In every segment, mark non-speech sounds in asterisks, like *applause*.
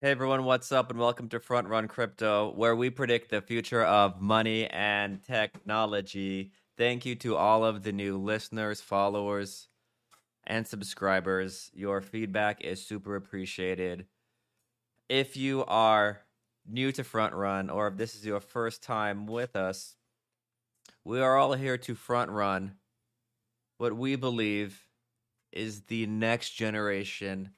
Hey everyone, what's up, and welcome to Front Run Crypto, where we predict the future of money and technology. Thank you to all of the new listeners, followers, and subscribers. Your feedback is super appreciated. If you are new to Front Run, or if this is your first time with us, we are all here to front run what we believe is the next generation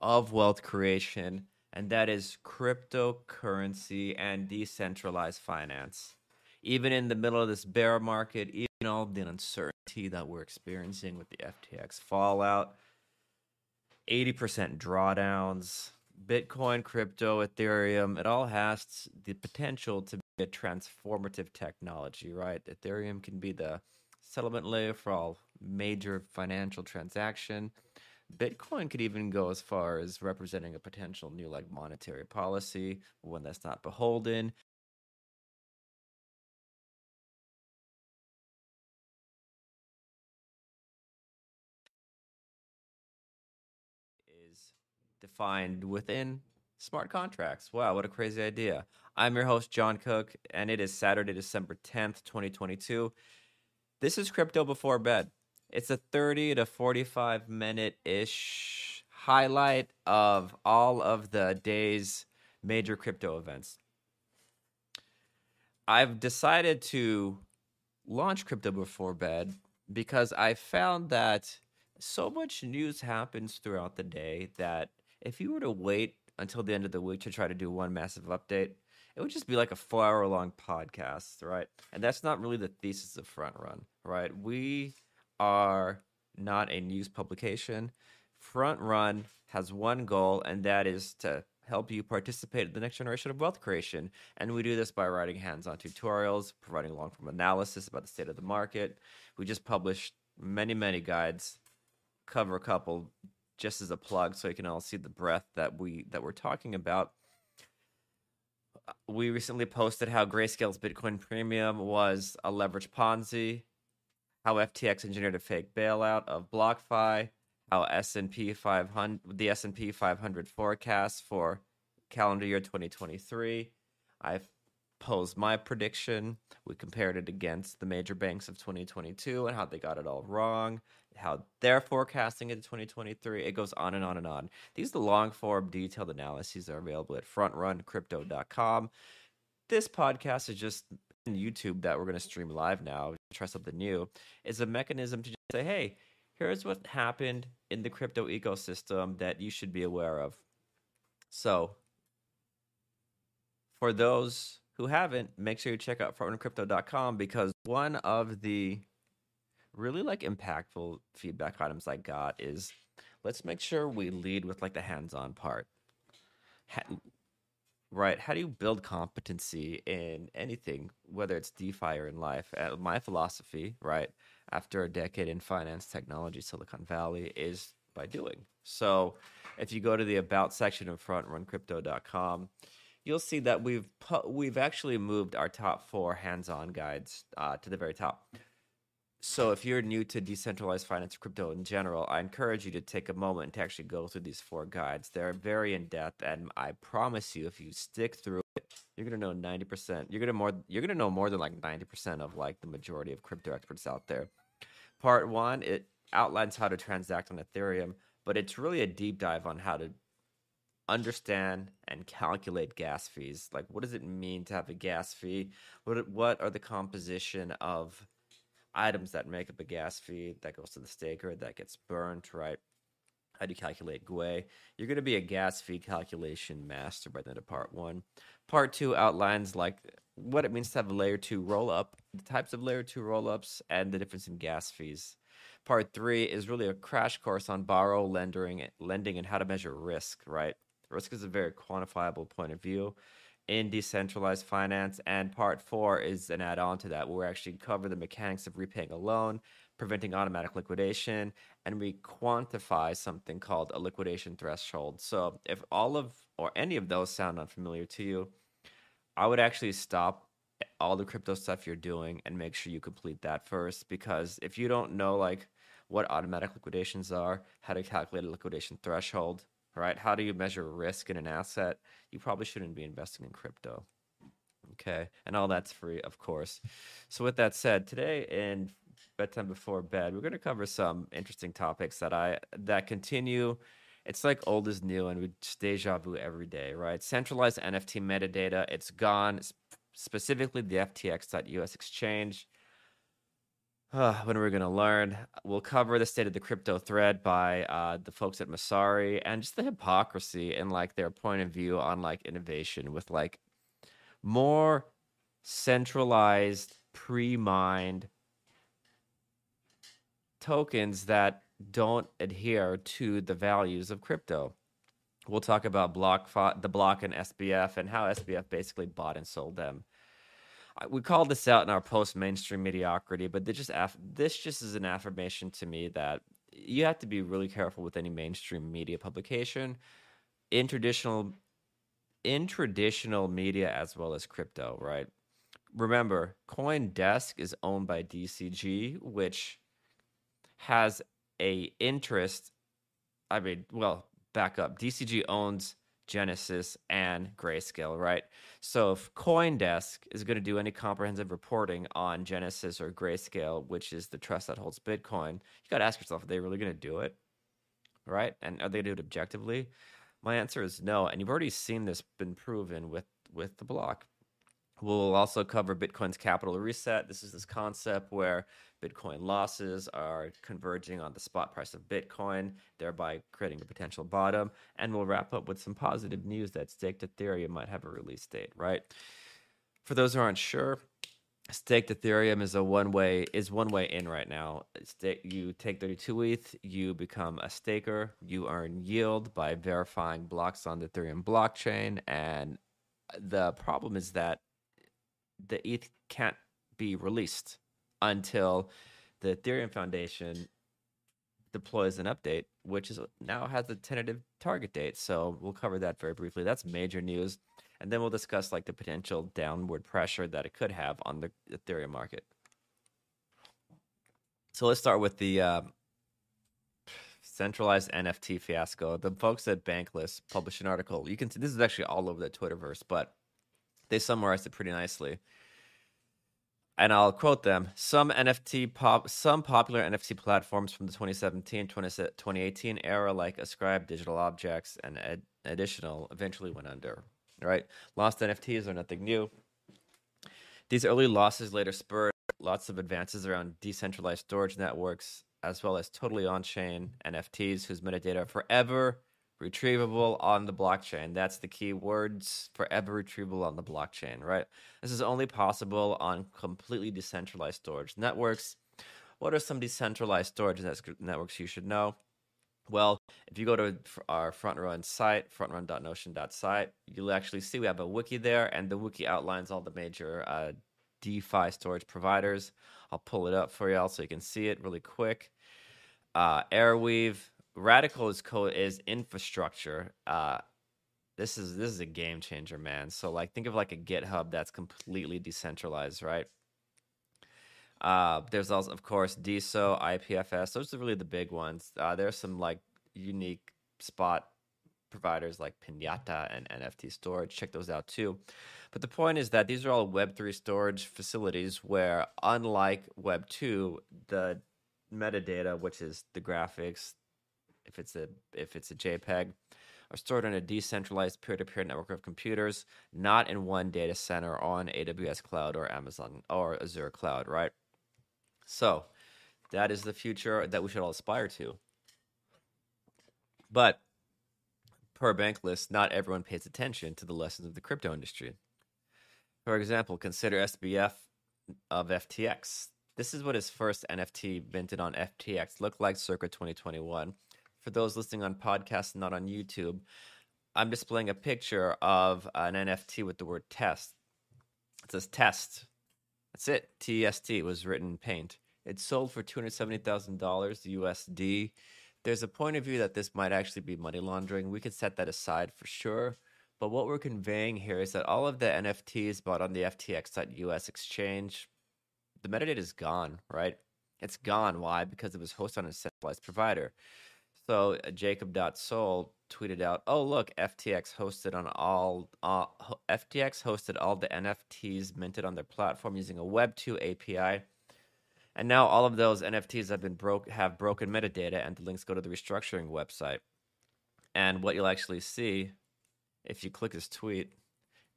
of wealth creation and that is cryptocurrency and decentralized finance. Even in the middle of this bear market, even all the uncertainty that we're experiencing with the FTX fallout, 80% drawdowns, Bitcoin, crypto, Ethereum, it all has the potential to be a transformative technology, right? Ethereum can be the settlement layer for all major financial transaction Bitcoin could even go as far as representing a potential new like monetary policy, one that's not beholden. Is defined within smart contracts. Wow, what a crazy idea. I'm your host, John Cook, and it is Saturday, December 10th, 2022. This is Crypto Before Bed. It's a 30 to 45 minute ish highlight of all of the day's major crypto events. I've decided to launch Crypto Before Bed because I found that so much news happens throughout the day that if you were to wait until the end of the week to try to do one massive update, it would just be like a four hour long podcast, right? And that's not really the thesis of Front Run, right? We are not a news publication. Front Run has one goal, and that is to help you participate in the next generation of wealth creation. And we do this by writing hands on tutorials, providing long form analysis about the state of the market. We just published many, many guides, cover a couple just as a plug so you can all see the breadth that we that we're talking about. We recently posted how Grayscale's Bitcoin Premium was a leverage Ponzi how FTX engineered a fake bailout of BlockFi, how S&P 500 the S&P 500 forecast for calendar year 2023. I've posed my prediction. We compared it against the major banks of 2022 and how they got it all wrong, how they're forecasting it in 2023. It goes on and on and on. These the long form detailed analyses are available at frontruncrypto.com. This podcast is just YouTube that we're going to stream live now, try something new, is a mechanism to just say, hey, here's what happened in the crypto ecosystem that you should be aware of. So, for those who haven't, make sure you check out frontruncrypto.com because one of the really like impactful feedback items I got is let's make sure we lead with like the hands-on part. Right. How do you build competency in anything, whether it's DeFi or in life? Uh, my philosophy, right, after a decade in finance, technology, Silicon Valley, is by doing. So if you go to the About section of frontruncrypto.com, you'll see that we've pu- we've actually moved our top four hands-on guides uh, to the very top. So, if you're new to decentralized finance crypto in general, I encourage you to take a moment to actually go through these four guides. They're very in depth, and I promise you, if you stick through it, you're gonna know ninety percent. You're gonna more. You're gonna know more than like ninety percent of like the majority of crypto experts out there. Part one, it outlines how to transact on Ethereum, but it's really a deep dive on how to understand and calculate gas fees. Like, what does it mean to have a gas fee? What what are the composition of items that make up a gas fee that goes to the staker that gets burnt, right? How do you calculate gwei? You're going to be a gas fee calculation master by the end of part one. Part two outlines like what it means to have a layer two roll up, the types of layer two roll ups, and the difference in gas fees. Part three is really a crash course on borrow, lending, lending, and how to measure risk. Right, risk is a very quantifiable point of view in decentralized finance. And part four is an add on to that, where we actually cover the mechanics of repaying a loan, preventing automatic liquidation, and we quantify something called a liquidation threshold. So if all of or any of those sound unfamiliar to you, I would actually stop all the crypto stuff you're doing and make sure you complete that first because if you don't know like what automatic liquidations are, how to calculate a liquidation threshold, right? How do you measure risk in an asset? You probably shouldn't be investing in crypto. Okay. And all that's free, of course. So, with that said, today in bedtime before bed, we're going to cover some interesting topics that I that continue. It's like old is new, and we deja vu every day, right? Centralized NFT metadata, it's gone. Specifically, the FTX.US exchange. Uh, when are we going to learn? We'll cover the state of the crypto thread by uh, the folks at Messari and just the hypocrisy and like their point of view on like innovation with like more centralized pre-mined tokens that don't adhere to the values of crypto. We'll talk about block the block and SBF and how SBF basically bought and sold them. We called this out in our post mainstream mediocrity, but this just this just is an affirmation to me that you have to be really careful with any mainstream media publication. In traditional in traditional media as well as crypto, right? Remember, CoinDesk is owned by DCG, which has a interest. I mean, well, back up. DCG owns Genesis and Grayscale, right? So if CoinDesk is going to do any comprehensive reporting on Genesis or Grayscale, which is the trust that holds Bitcoin, you got to ask yourself, are they really going to do it? Right? And are they going to do it objectively? My answer is no, and you've already seen this been proven with with the block. We'll also cover Bitcoin's capital reset. This is this concept where Bitcoin losses are converging on the spot price of Bitcoin, thereby creating a potential bottom. And we'll wrap up with some positive news that staked Ethereum might have a release date, right? For those who aren't sure, staked ethereum is a one way is one way in right now you take 32 eth you become a staker you earn yield by verifying blocks on the ethereum blockchain and the problem is that the eth can't be released until the ethereum foundation deploys an update which is now has a tentative target date so we'll cover that very briefly that's major news and then we'll discuss like the potential downward pressure that it could have on the Ethereum market. So let's start with the uh, centralized NFT fiasco. The folks at Bankless published an article. You can see this is actually all over the Twitterverse, but they summarized it pretty nicely. And I'll quote them: "Some NFT pop, some popular NFT platforms from the 2017 2018 era, like Ascribe, Digital Objects, and Ed- Additional, eventually went under right? Lost NFTs are nothing new. These early losses later spurred lots of advances around decentralized storage networks, as well as totally on chain NFTs whose metadata are forever retrievable on the blockchain. That's the key words forever retrievable on the blockchain, right? This is only possible on completely decentralized storage networks. What are some decentralized storage networks you should know? Well, if you go to our front run site, frontrun.notion.site, you'll actually see we have a wiki there, and the wiki outlines all the major uh, DeFi storage providers. I'll pull it up for y'all so you can see it really quick. Uh, Arweave, Radicle is code is infrastructure. Uh, this is this is a game changer, man. So like, think of like a GitHub that's completely decentralized, right? Uh, there's also, of course, DeSo, IPFS. Those are really the big ones. Uh, there's some like unique spot providers like Pinata and NFT Storage. Check those out too. But the point is that these are all Web3 storage facilities where, unlike Web2, the metadata, which is the graphics, if it's a if it's a JPEG, are stored on a decentralized peer-to-peer network of computers, not in one data center on AWS cloud or Amazon or Azure cloud, right? So that is the future that we should all aspire to. But per Bankless, not everyone pays attention to the lessons of the crypto industry. For example, consider SBF of FTX. This is what his first NFT minted on FTX looked like circa 2021. For those listening on podcasts, not on YouTube, I'm displaying a picture of an NFT with the word test. It says test that's it. TST was written in paint. It sold for $270,000 USD. There's a point of view that this might actually be money laundering. We could set that aside for sure. But what we're conveying here is that all of the NFTs bought on the FTX.US exchange, the metadata is gone, right? It's gone. Why? Because it was hosted on a centralized provider. So uh, Jacob.Sol tweeted out, "Oh look, FTX hosted on all uh, FTX hosted all the NFTs minted on their platform using a Web2 API." And now all of those NFTs have been broke have broken metadata and the links go to the restructuring website. And what you'll actually see if you click this tweet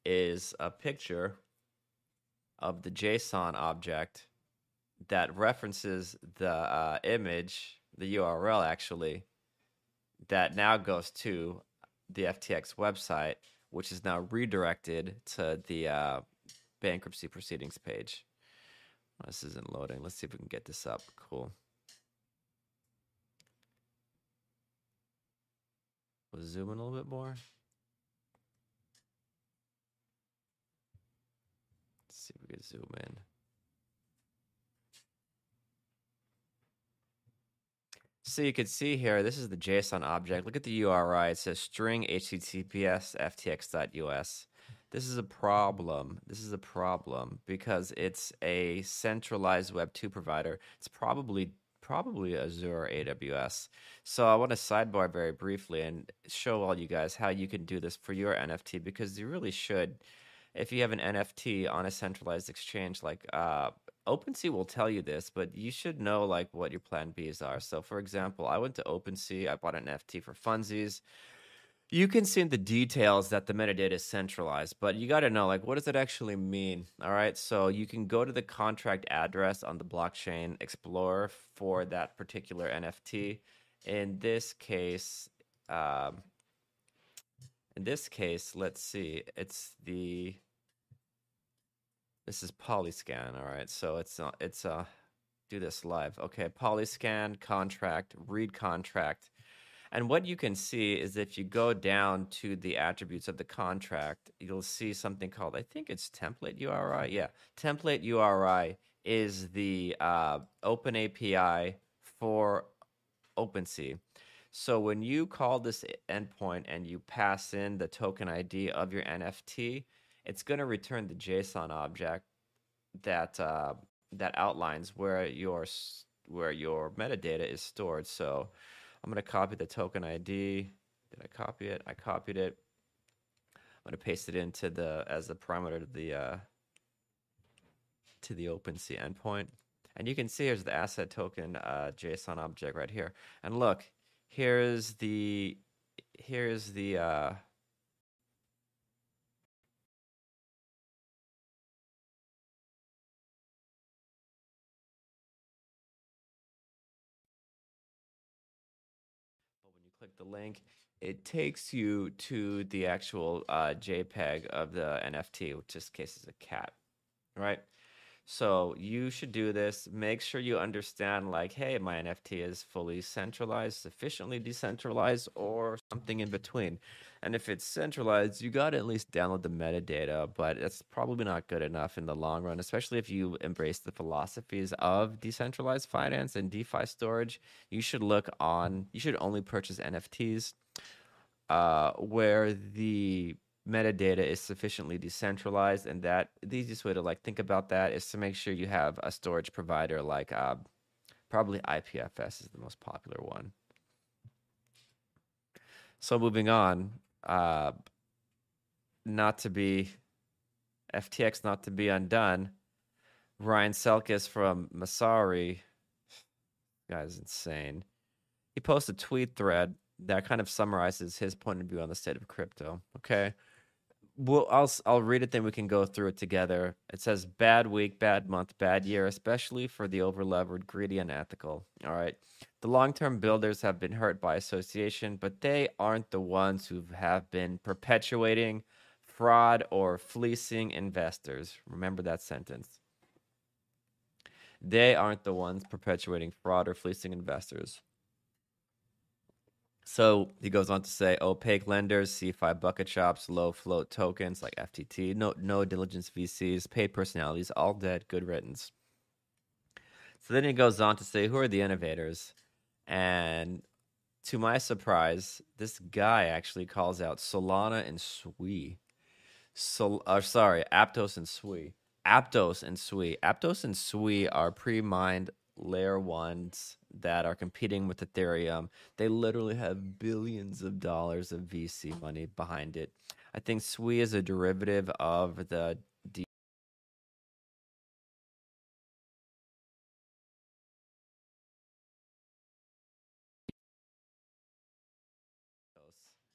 is a picture of the JSON object that references the uh, image, the URL actually, that now goes to the FTX website, which is now redirected to the uh, bankruptcy proceedings page. Oh, this isn't loading. Let's see if we can get this up. Cool. We'll zoom in a little bit more. Let's see if we can zoom in. So you can see here, this is the JSON object. Look at the URI. It says string https ftx.us. This is a problem. This is a problem because it's a centralized Web 2 provider. It's probably probably Azure or AWS. So I want to sidebar very briefly and show all you guys how you can do this for your NFT because you really should. If you have an NFT on a centralized exchange like uh, OpenSea will tell you this, but you should know like what your plan Bs are. So, for example, I went to OpenSea, I bought an NFT for funsies. You can see in the details that the metadata is centralized, but you got to know like what does it actually mean? All right, so you can go to the contract address on the blockchain explorer for that particular NFT. In this case, um, in this case, let's see, it's the this is Polyscan, all right. So it's uh, it's uh do this live. Okay, Polyscan contract, read contract. And what you can see is if you go down to the attributes of the contract, you'll see something called I think it's template URI. Yeah, template URI is the uh, open API for OpenSea. So when you call this endpoint and you pass in the token ID of your NFT, it's going to return the JSON object that uh, that outlines where your where your metadata is stored. So I'm going to copy the token ID. Did I copy it? I copied it. I'm going to paste it into the as the parameter to the uh, to the OpenSea endpoint. And you can see here's the asset token uh, JSON object right here. And look, here's the here's the uh, click the link, it takes you to the actual uh, JPEG of the NFT, which in this case is a cat, right? So you should do this. Make sure you understand, like, hey, my NFT is fully centralized, sufficiently decentralized, or something in between. And if it's centralized, you got to at least download the metadata, but it's probably not good enough in the long run, especially if you embrace the philosophies of decentralized finance and DeFi storage. You should look on, you should only purchase NFTs uh, where the metadata is sufficiently decentralized and that the easiest way to like think about that is to make sure you have a storage provider like uh, probably IPFS is the most popular one. So moving on, uh, not to be FTX, not to be undone. Ryan Selkis from Messari, guy's insane. He posted a tweet thread that kind of summarizes his point of view on the state of crypto. Okay, well, I'll I'll read it, then we can go through it together. It says bad week, bad month, bad year, especially for the overlevered, greedy, and ethical. All right. The long term builders have been hurt by association, but they aren't the ones who have been perpetuating fraud or fleecing investors. Remember that sentence. They aren't the ones perpetuating fraud or fleecing investors. So he goes on to say opaque lenders, CeFi bucket shops, low float tokens like FTT, no no diligence VCs, paid personalities, all dead, good riddance. So then he goes on to say, who are the innovators? And to my surprise, this guy actually calls out Solana and Sui. Sol, or sorry, Aptos and Sui. Aptos and Sui. Aptos and Sui are pre-mined layer ones that are competing with Ethereum. They literally have billions of dollars of VC money behind it. I think Sui is a derivative of the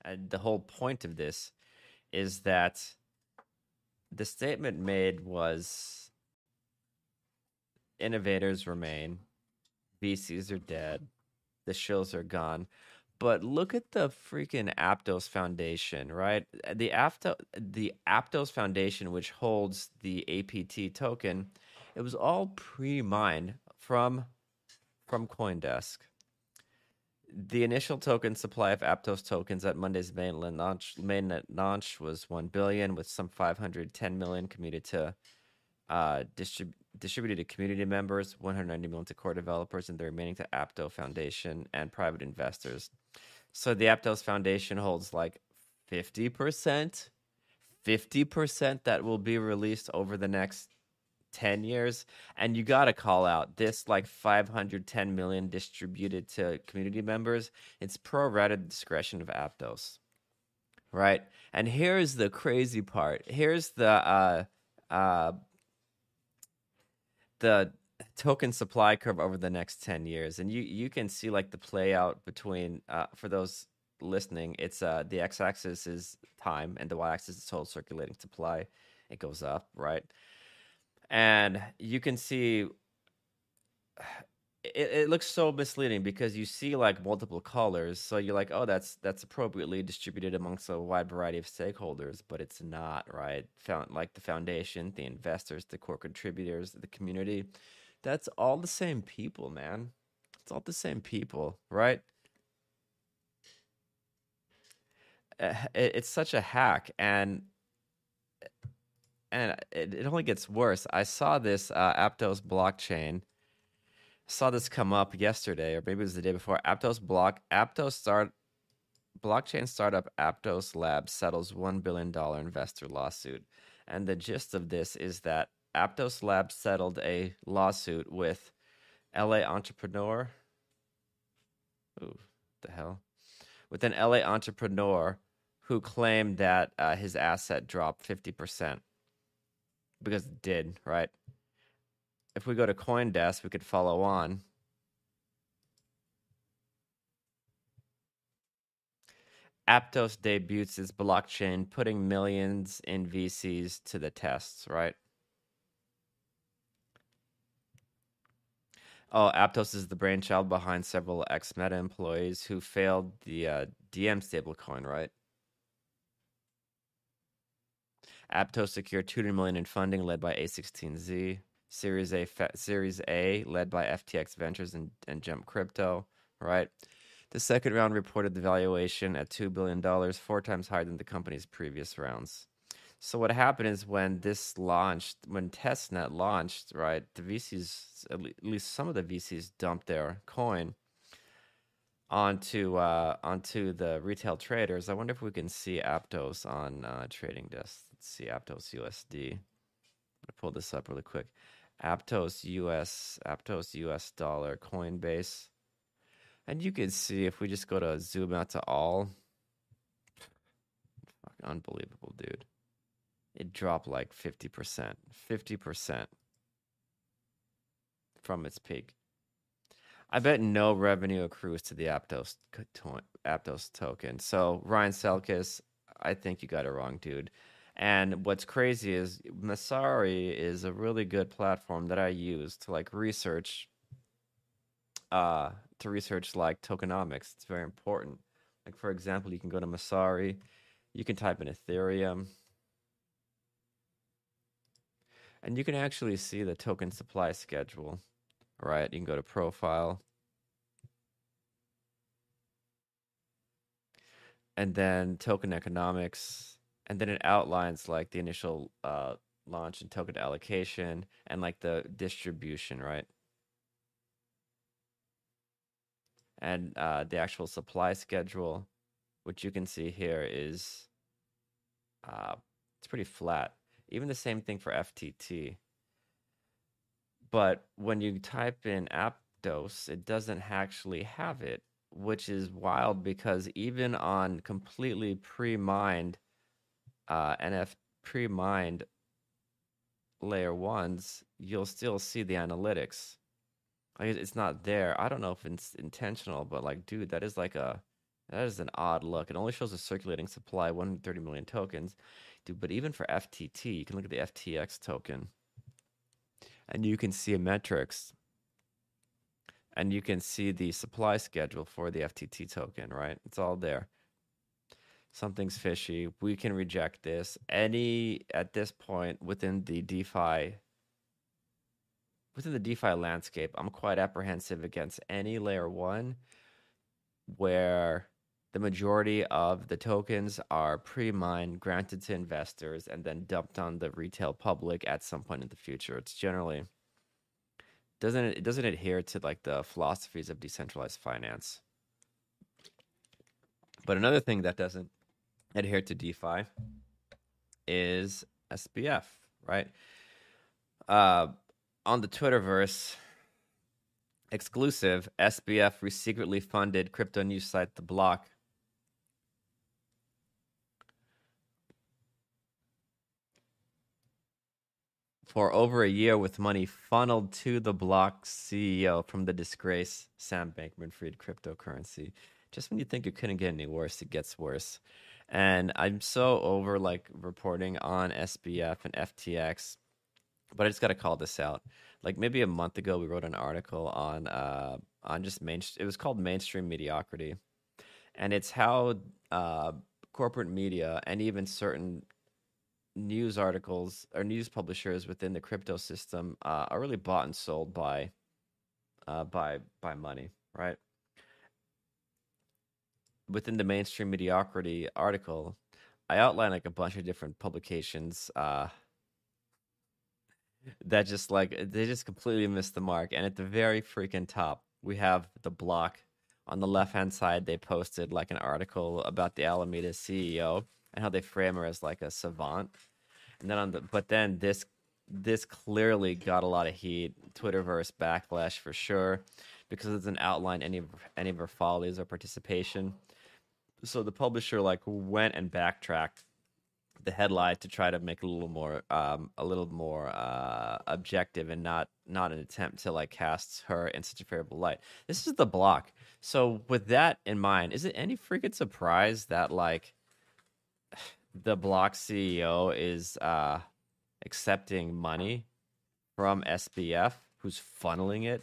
and the whole point of this is that the statement made was innovators remain, VCs are dead, the shills are gone. But look at the freaking Aptos Foundation, right? The Apto, the Aptos Foundation, which holds the APT token, it was all pre-mined from from CoinDesk. The initial token supply of Aptos tokens at Monday's mainland launch mainnet launch was one billion, with some 510 million committed to uh, distrib- distributed to community members, 190 million to core developers, and the remaining to Apto Foundation and private investors. So the Aptos Foundation holds like 50%, 50% that will be released over the next 10 years. And you got to call out this like 510 million distributed to community members. It's pro rata discretion of Aptos. Right. And here's the crazy part. Here's the, uh, uh, the token supply curve over the next 10 years and you you can see like the play out between uh, for those listening it's uh the x-axis is time and the y-axis is total circulating supply. It goes up right? And you can see it, it looks so misleading because you see like multiple colors so you're like oh that's that's appropriately distributed amongst a wide variety of stakeholders but it's not right? Found like the foundation the investors the core contributors the community that's all the same people man. It's all the same people right? It, it's such a hack and and it, it only gets worse. I saw this uh, aptos blockchain saw this come up yesterday, or maybe it was the day before. Aptos block Aptos start blockchain startup Aptos Labs settles one billion dollar investor lawsuit, and the gist of this is that Aptos Labs settled a lawsuit with LA entrepreneur. Ooh, the hell! With an LA entrepreneur who claimed that uh, his asset dropped fifty percent because it did, right? If we go to CoinDesk, we could follow on. Aptos debuts its blockchain, putting millions in VCs to the tests, right? Oh, Aptos is the brainchild behind several ex Meta employees who failed the uh, Diem stablecoin, right? Aptos secured 200 million in funding led by A16Z. Series A, Series A, led by FTX Ventures and, and Jump Crypto, right? The second round reported the valuation at $2 billion, four times higher than the company's previous rounds. So what happened is when this launched, when testnet launched, right, the VCs, at least some of the VCs dumped their coin onto uh, onto the retail traders. I wonder if we can see Aptos on uh, trading desk. Let's see Aptos USD. I'm gonna pull this up really quick. Aptos US, Aptos US dollar, Coinbase. And you can see if we just go to zoom out to all. Unbelievable, dude. It dropped like 50%. 50% from its peak. I bet no revenue accrues to the Aptos, Aptos token. So, Ryan Selkis, I think you got it wrong, dude. And what's crazy is Messari is a really good platform that I use to like research uh to research like tokenomics. It's very important. Like for example, you can go to Messari, you can type in Ethereum, and you can actually see the token supply schedule. Right? You can go to profile. And then token economics and then it outlines like the initial uh, launch and token allocation and like the distribution, right? And uh, the actual supply schedule, which you can see here, is uh, it's pretty flat. Even the same thing for FTT. but when you type in Aptos, it doesn't actually have it, which is wild because even on completely pre-mined uh, NF pre-mined layer ones, you'll still see the analytics. Like it's not there. I don't know if it's intentional, but like, dude, that is like a that is an odd look. It only shows a circulating supply, 130 million tokens, dude. But even for FTT, you can look at the FTX token, and you can see a metrics, and you can see the supply schedule for the FTT token. Right, it's all there something's fishy. We can reject this. Any at this point within the DeFi within the DeFi landscape, I'm quite apprehensive against any layer one where the majority of the tokens are pre-mined, granted to investors, and then dumped on the retail public at some point in the future. It's generally doesn't it doesn't adhere to like the philosophies of decentralized finance. But another thing that doesn't adhere to DeFi is SBF, right? Uh, on the Twitterverse, exclusive SBF secretly funded crypto news site The Block. For over a year, with money funneled to the block CEO from the disgrace Sam Bankman Fried cryptocurrency. Just when you think it couldn't get any worse, it gets worse. And I'm so over like reporting on SBF and FTX, but I just got to call this out. Like maybe a month ago, we wrote an article on uh, on just main. It was called mainstream mediocrity, and it's how uh, corporate media and even certain news articles or news publishers within the crypto system uh, are really bought and sold by uh, by by money, right? Within the mainstream mediocrity article, I outline like a bunch of different publications uh, that just like they just completely missed the mark. And at the very freaking top, we have the block. On the left hand side, they posted like an article about the Alameda CEO and how they frame her as like a savant. And then on the but then this this clearly got a lot of heat, Twitterverse backlash for sure, because it doesn't outline any of any of her follies or participation so the publisher like went and backtracked the headline to try to make a little more um, a little more uh, objective and not not an attempt to like cast her in such a favorable light. This is the block. So with that in mind, is it any freaking surprise that like *sighs* the block CEO is uh, accepting money from SBF, who's funneling it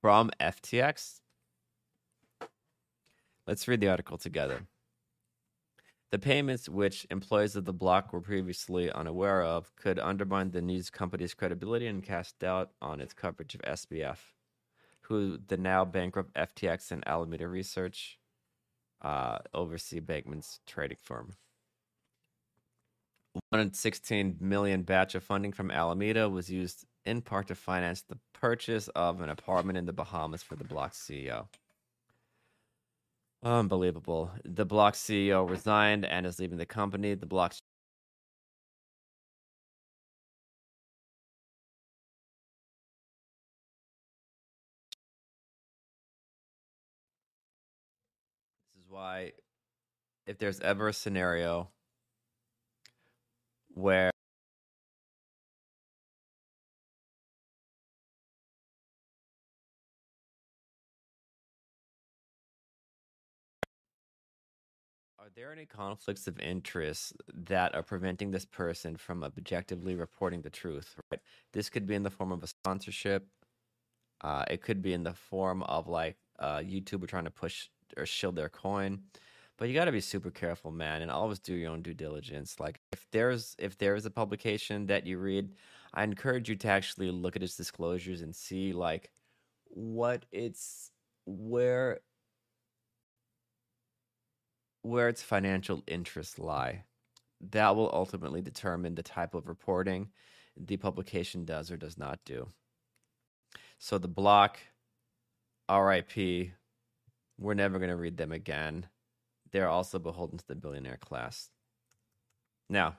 from FTX? Let's read the article together. The payments, which employees of the block were previously unaware of, could undermine the news company's credibility and cast doubt on its coverage of SBF, who the now bankrupt FTX and Alameda Research uh, oversee Bankman's trading firm. 116 million batch of funding from Alameda was used in part to finance the purchase of an apartment in the Bahamas for the block's CEO. Unbelievable. The Block CEO resigned and is leaving the company. The Block This is why if there's ever a scenario where Are there any conflicts of interest that are preventing this person from objectively reporting the truth? Right. This could be in the form of a sponsorship. Uh, it could be in the form of like uh, YouTuber trying to push or shield their coin. But you got to be super careful, man, and always do your own due diligence. Like if there's if there is a publication that you read, I encourage you to actually look at its disclosures and see like what it's where where its financial interests lie. That will ultimately determine the type of reporting the publication does or does not do. So the block, RIP, we're never going to read them again. They're also beholden to the billionaire class. Now,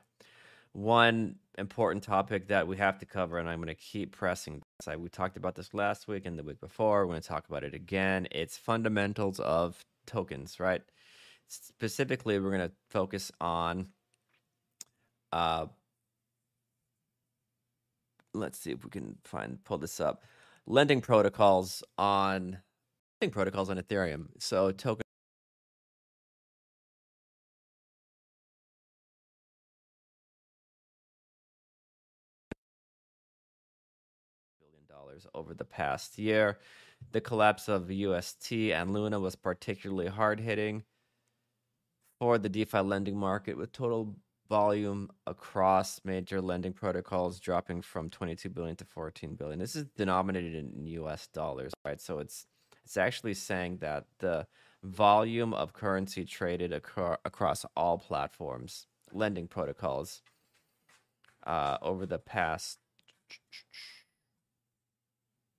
one important topic that we have to cover, and I'm going to keep pressing this. I, we talked about this last week and the week before. We're going to talk about it again. It's fundamentals of tokens, right? Specifically, we're going to focus on. Uh, let's see if we can find pull this up. Lending protocols on lending protocols on Ethereum. So token dollars over the past year. The collapse of UST and Luna was particularly hard hitting for the DeFi lending market, with total volume across major lending protocols dropping from 22 billion to 14 billion. This is denominated in US dollars, right? So it's it's actually saying that the volume of currency traded acro- across all platforms, lending protocols, uh, over the past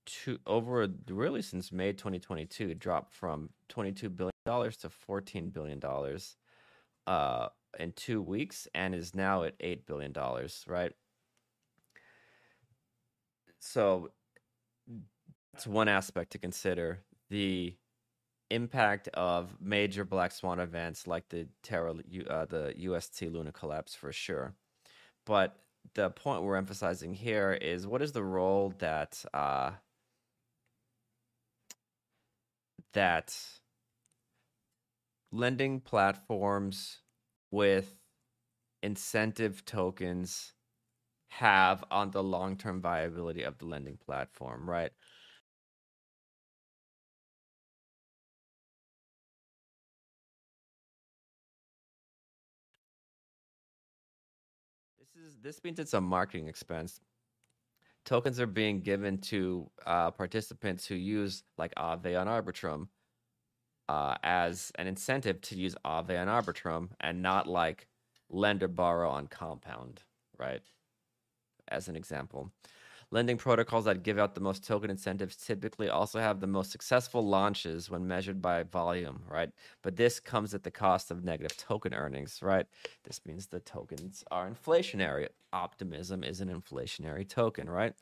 two over really since May 2022 dropped from 22 billion dollars to 14 billion dollars uh in 2 weeks and is now at 8 billion dollars, right? So that's one aspect to consider the impact of major black swan events like the Terra uh, the UST Luna collapse for sure. But the point we're emphasizing here is what is the role that uh, that lending platforms with incentive tokens have on the long-term viability of the lending platform, right? This is this means it's a marketing expense. Tokens are being given to uh, participants who use like Aave on Arbitrum uh, as an incentive to use Aave on Arbitrum and not like lend or borrow on Compound, right? As an example. Lending protocols that give out the most token incentives typically also have the most successful launches when measured by volume, right? But this comes at the cost of negative token earnings, right? This means the tokens are inflationary. Optimism is an inflationary token, right?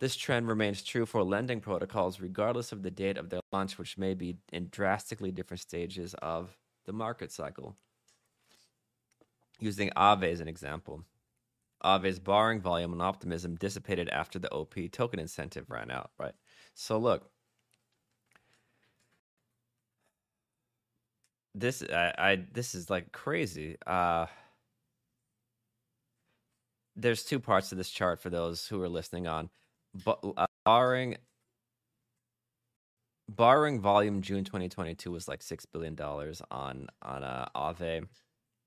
This trend remains true for lending protocols regardless of the date of their launch, which may be in drastically different stages of the market cycle. Using Aave as an example. Aave's borrowing volume and optimism dissipated after the OP token incentive ran out, right? So look, this I, I this is like crazy. Uh there's two parts to this chart for those who are listening on. But uh, borrowing borrowing volume June 2022 was like 6 billion dollars on on uh, Aave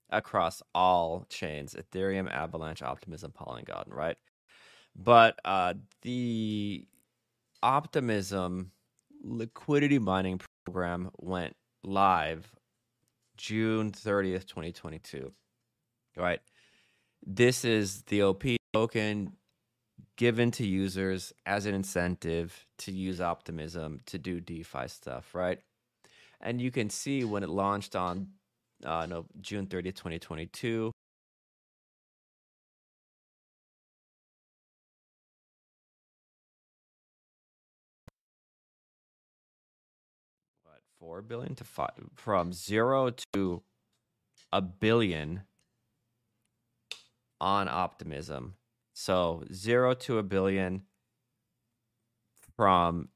across all chains Ethereum, Avalanche, Optimism, Polygon, right? But uh, the Optimism liquidity mining program went live June 30th, 2022, right? This is the OP token given to users as an incentive to use Optimism to do DeFi stuff, right? And you can see when it launched on uh, no, June 30th, 2022. What, 4 billion to 5 from 0 to a billion on optimism. So 0 to a billion from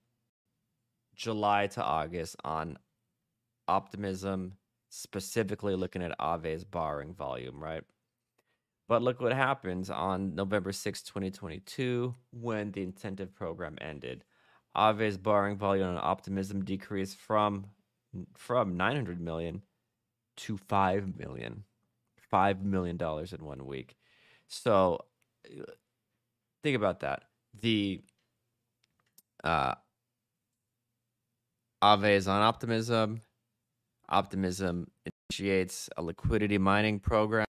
July to August on optimism specifically looking at Aave's borrowing volume, right? But look what happens on November 6, 2022, when the incentive program ended. Aave's borrowing volume on Optimism decreased from from 900 million to 5 million. 5 million dollars in one week. So think about that. The uh Aave is on Optimism, Optimism initiates a liquidity mining program.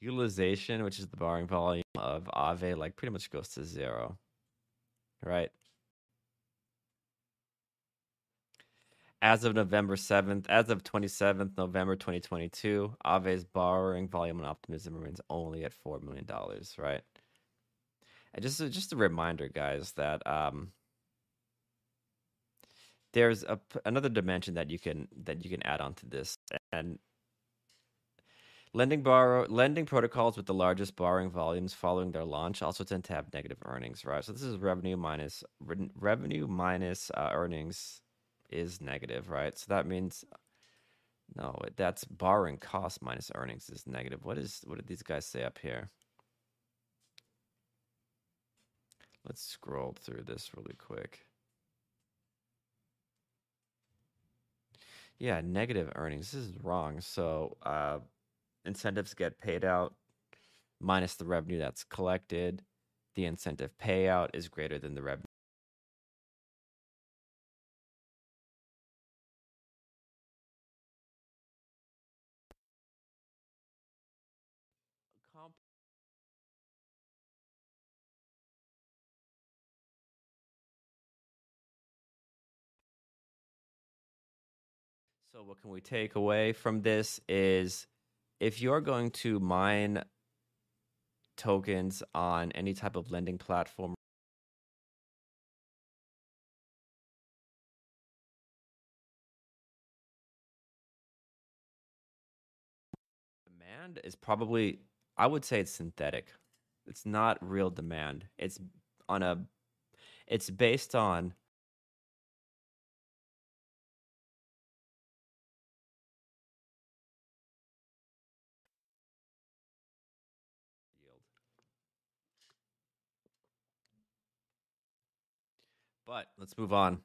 Utilization, which is the borrowing volume of Aave, like pretty much goes to zero, right? As of November 7th, as of 27th November 2022, Aave's borrowing volume and optimism remains only at $4 million, right? And just, just a reminder, guys, that um, there's a, another dimension that you can that you can add onto this and lending borrow lending protocols with the largest borrowing volumes following their launch also tend to have negative earnings right? So this is revenue minus re- revenue minus uh, earnings is negative right? So that means no that's borrowing cost minus earnings is negative. What is what did these guys say up here? Let's scroll through this really quick. Yeah, negative earnings. This is wrong. So uh, incentives get paid out minus the revenue that's collected. The incentive payout is greater than the revenue. So what can we take away from this is if you're going to mine tokens on any type of lending platform demand is probably I would say it's synthetic. It's not real demand. It's on a it's based on But let's move on.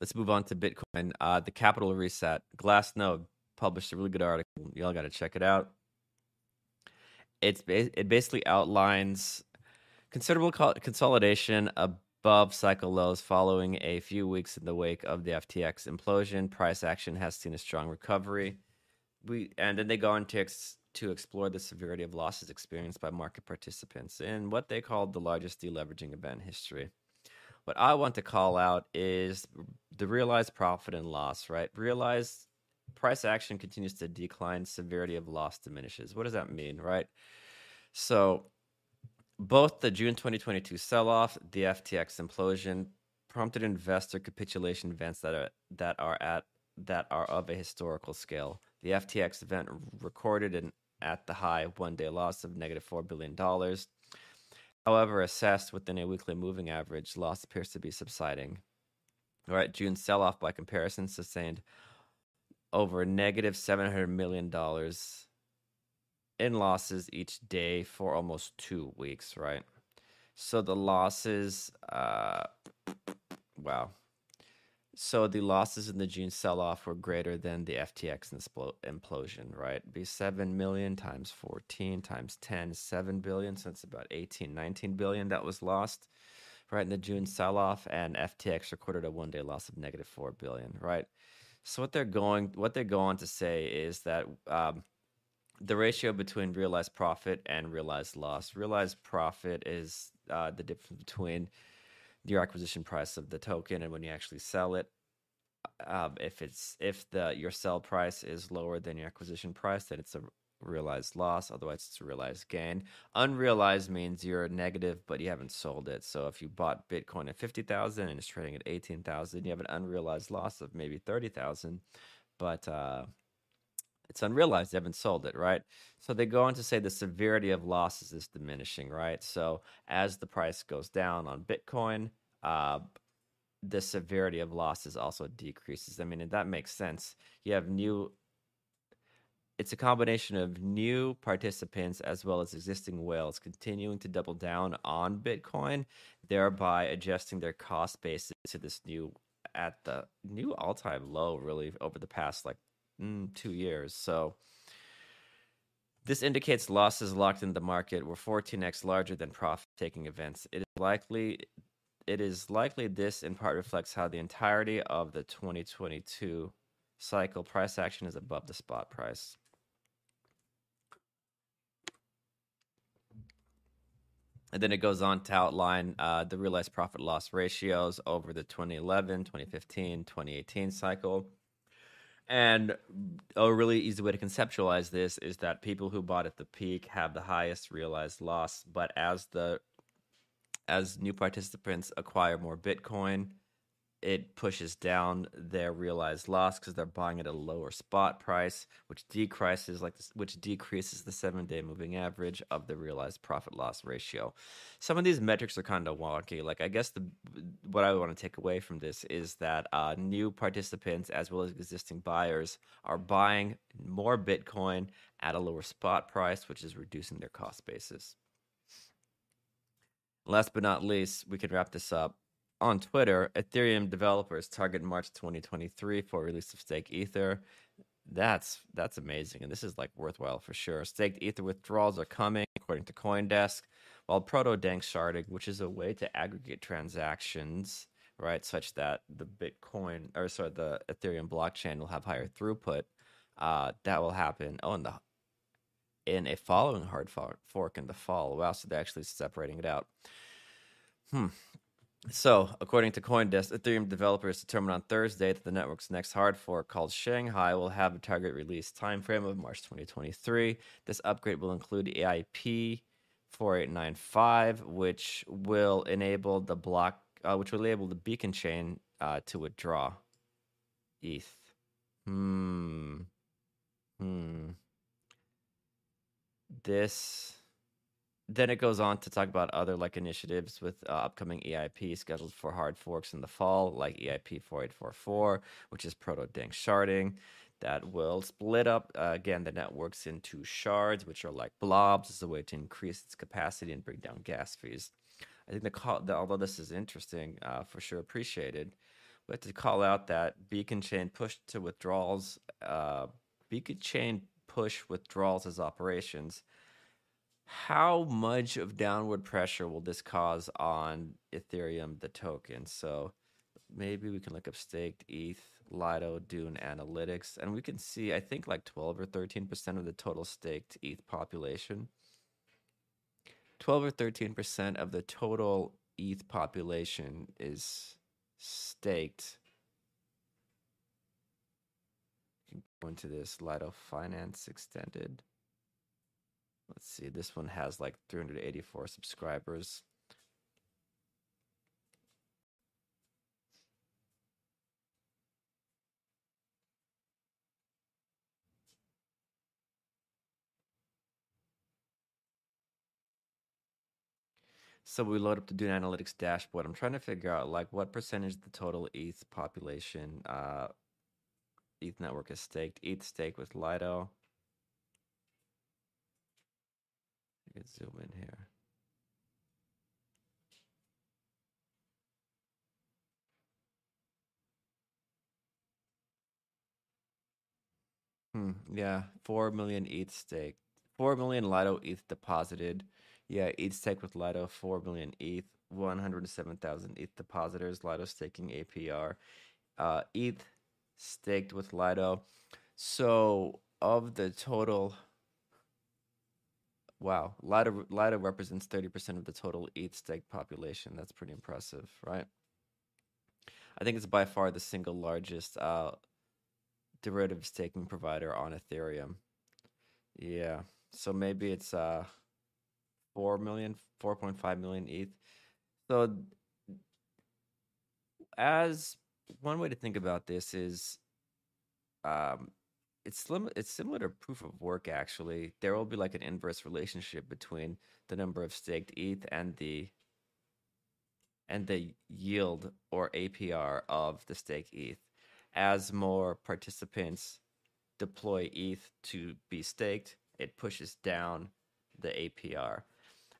Let's move on to Bitcoin. Uh, the capital reset. Glassnode published a really good article. Y'all got to check it out. It's it basically outlines considerable consolidation above cycle lows following a few weeks in the wake of the FTX implosion. Price action has seen a strong recovery. We and then they go on to ex, to explore the severity of losses experienced by market participants in what they called the largest deleveraging event in history. What I want to call out is the realized profit and loss, right? Realized price action continues to decline, severity of loss diminishes. What does that mean, right? So, both the June 2022 sell off, the FTX implosion, prompted investor capitulation events that are that are at that are of a historical scale. The FTX event recorded an at the high one day loss of negative $4 billion. However, assessed within a weekly moving average, loss appears to be subsiding. All right, June sell off by comparison sustained over negative $700 million in losses each day for almost two weeks, right? So the losses, uh, wow, so the losses in the June sell-off were greater than the FTX implosion, right? Be 7 million times 14 times 10, 7 billion. So it's about 18, 19 billion that was lost, right? In the June sell-off and FTX recorded a one-day loss of negative 4 billion, right? So what they're going, what they go on to say is that um, the ratio between realized profit and realized loss. Realized profit is uh, the difference between your acquisition price of the token and when you actually sell it um, if it's if the your sell price is lower than your acquisition price then it's a realized loss otherwise it's a realized gain. Unrealized means you're negative but you haven't sold it. So if you bought bitcoin at 50000 and it's trading at 18000 you have an unrealized loss of maybe 30000 but uh, it's unrealized They haven't sold it right? So they go on to say the severity of losses is diminishing right? So as the price goes down on bitcoin uh, the severity of losses also decreases. I mean that makes sense. You have new it's a combination of new participants as well as existing whales continuing to double down on bitcoin thereby adjusting their cost basis to this new at the new all-time low really over the past like mm, two years. So this indicates losses locked in the market were 14x larger than profit-taking events. It is likely it is likely this in part reflects how the entirety of the 2022 cycle price action is above the spot price. And then it goes on to outline uh, the realized profit loss ratios over the 2011, 2015, 2018 cycle. And a really easy way to conceptualize this is that people who bought at the peak have the highest realized loss, but as the as new participants acquire more Bitcoin, it pushes down their realized loss because they're buying at a lower spot price, which decreases like this, which decreases the seven day moving average of the realized profit loss ratio. Some of these metrics are kind of wonky. Like I guess the what I want to take away from this is that uh, new participants as well as existing buyers are buying more Bitcoin at a lower spot price, which is reducing their cost basis. Last but not least, we can wrap this up on Twitter, Ethereum developers target March 2023 for release of Stake Ether. That's that's amazing, and this is like worthwhile for sure. Staked Ether withdrawals are coming, according to CoinDesk, while Proto Danksharding, which is a way to aggregate transactions, right, such that the Bitcoin or sorry, the Ethereum blockchain will have higher throughput. Uh, that will happen. Oh, in the in a following hard fork in the fall. Wow, so they're actually separating it out. Hmm. So, according to Coindesk, Ethereum developers determined on Thursday that the network's next hard fork, called Shanghai, will have a target release timeframe of March 2023. This upgrade will include EIP 4895, which will enable the block, uh, which will enable the beacon chain uh, to withdraw ETH. Hmm. Hmm. This then it goes on to talk about other like initiatives with uh, upcoming EIP scheduled for hard forks in the fall, like EIP 4844, which is proto danksharding that will split up uh, again the networks into shards, which are like blobs, as a way to increase its capacity and bring down gas fees. I think the call, the, although this is interesting, uh, for sure appreciated, but to call out that beacon chain push to withdrawals, uh, beacon chain push withdrawals as operations how much of downward pressure will this cause on Ethereum, the token? So maybe we can look up staked ETH, Lido, Dune Analytics, and we can see, I think, like 12 or 13% of the total staked ETH population. 12 or 13% of the total ETH population is staked. You can go into this Lido Finance Extended. Let's see, this one has like 384 subscribers. So we load up the Dune Analytics dashboard. I'm trying to figure out like what percentage of the total ETH population uh, ETH network is staked. ETH stake with Lido. Can zoom in here. Hmm, yeah, 4 million ETH stake. 4 million Lido ETH deposited. Yeah, ETH stake with Lido, 4 million ETH. 107,000 ETH depositors. Lido staking APR. Uh, ETH staked with Lido. So, of the total Wow, Lido, Lido represents 30% of the total ETH stake population. That's pretty impressive, right? I think it's by far the single largest uh, derivative staking provider on Ethereum. Yeah, so maybe it's uh, 4 million, 4.5 million ETH. So, as one way to think about this is um, it's slim it's similar to proof of work actually. There will be like an inverse relationship between the number of staked eth and the and the yield or apr of the stake eth as more participants deploy eth to be staked it pushes down the apr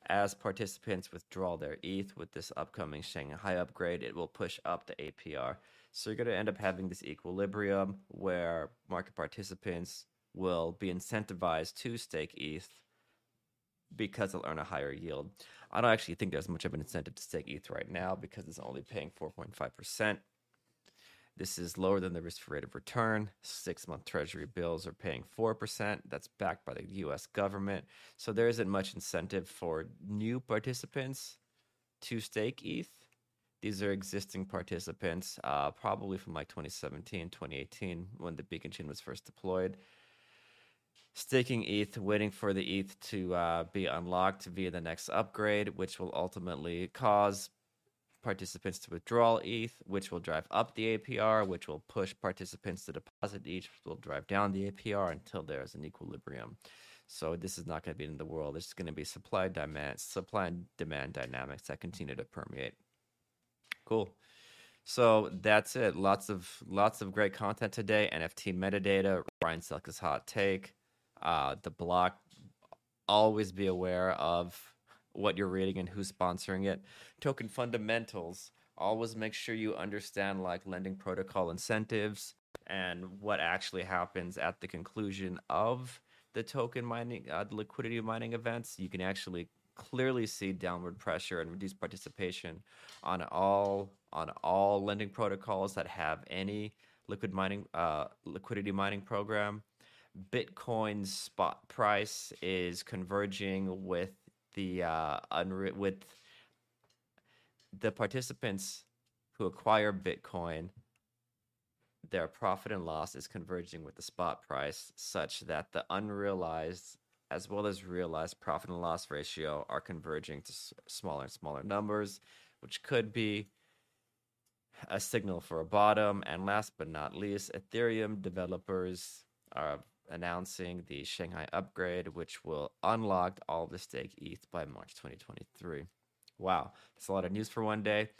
as participants withdraw their eth with this upcoming shanghai upgrade it will push up the apr so you're going to end up having this equilibrium where market participants will be incentivized to stake ETH because they'll earn a higher yield. I don't actually think there's much of an incentive to stake ETH right now because it's only paying 4.5%. This is lower than the risk rate of return. Six month treasury bills are paying 4%. That's backed by the US government. So there isn't much incentive for new participants to stake ETH. These are existing participants, uh, probably from like 2017, 2018, when the beacon chain was first deployed. Staking ETH, waiting for the ETH to uh, be unlocked via the next upgrade, which will ultimately cause participants to withdraw ETH, which will drive up the APR, which will push participants to deposit ETH, which will drive down the APR until there's an equilibrium. So this is not going to be in the world. It's going to be supply demand, supply and demand dynamics that continue to permeate. Cool. So that's it. Lots of lots of great content today. NFT metadata, Ryan Selkis' hot take, uh, the block. Always be aware of what you're reading and who's sponsoring it. Token fundamentals. Always make sure you understand like lending protocol incentives and what actually happens at the conclusion of the token mining, uh, the liquidity mining events. You can actually clearly see downward pressure and reduced participation on all on all lending protocols that have any liquid mining uh, liquidity mining program. Bitcoin's spot price is converging with the uh, unri- with the participants who acquire Bitcoin, their profit and loss is converging with the spot price, such that the unrealized as well as realized profit and loss ratio are converging to s- smaller and smaller numbers, which could be a signal for a bottom. And last but not least, Ethereum developers are announcing the Shanghai upgrade, which will unlock all the stake ETH by March 2023. Wow, that's a lot of news for one day.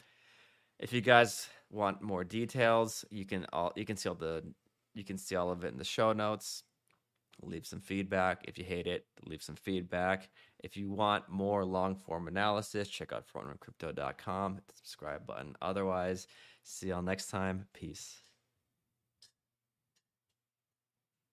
If you guys want more details, you can all you can see all the you can see all of it in the show notes. Leave some feedback. If you hate it, leave some feedback. If you want more long form analysis, check out frontrunnercrypto.com. Hit the subscribe button. Otherwise, see y'all next time. Peace.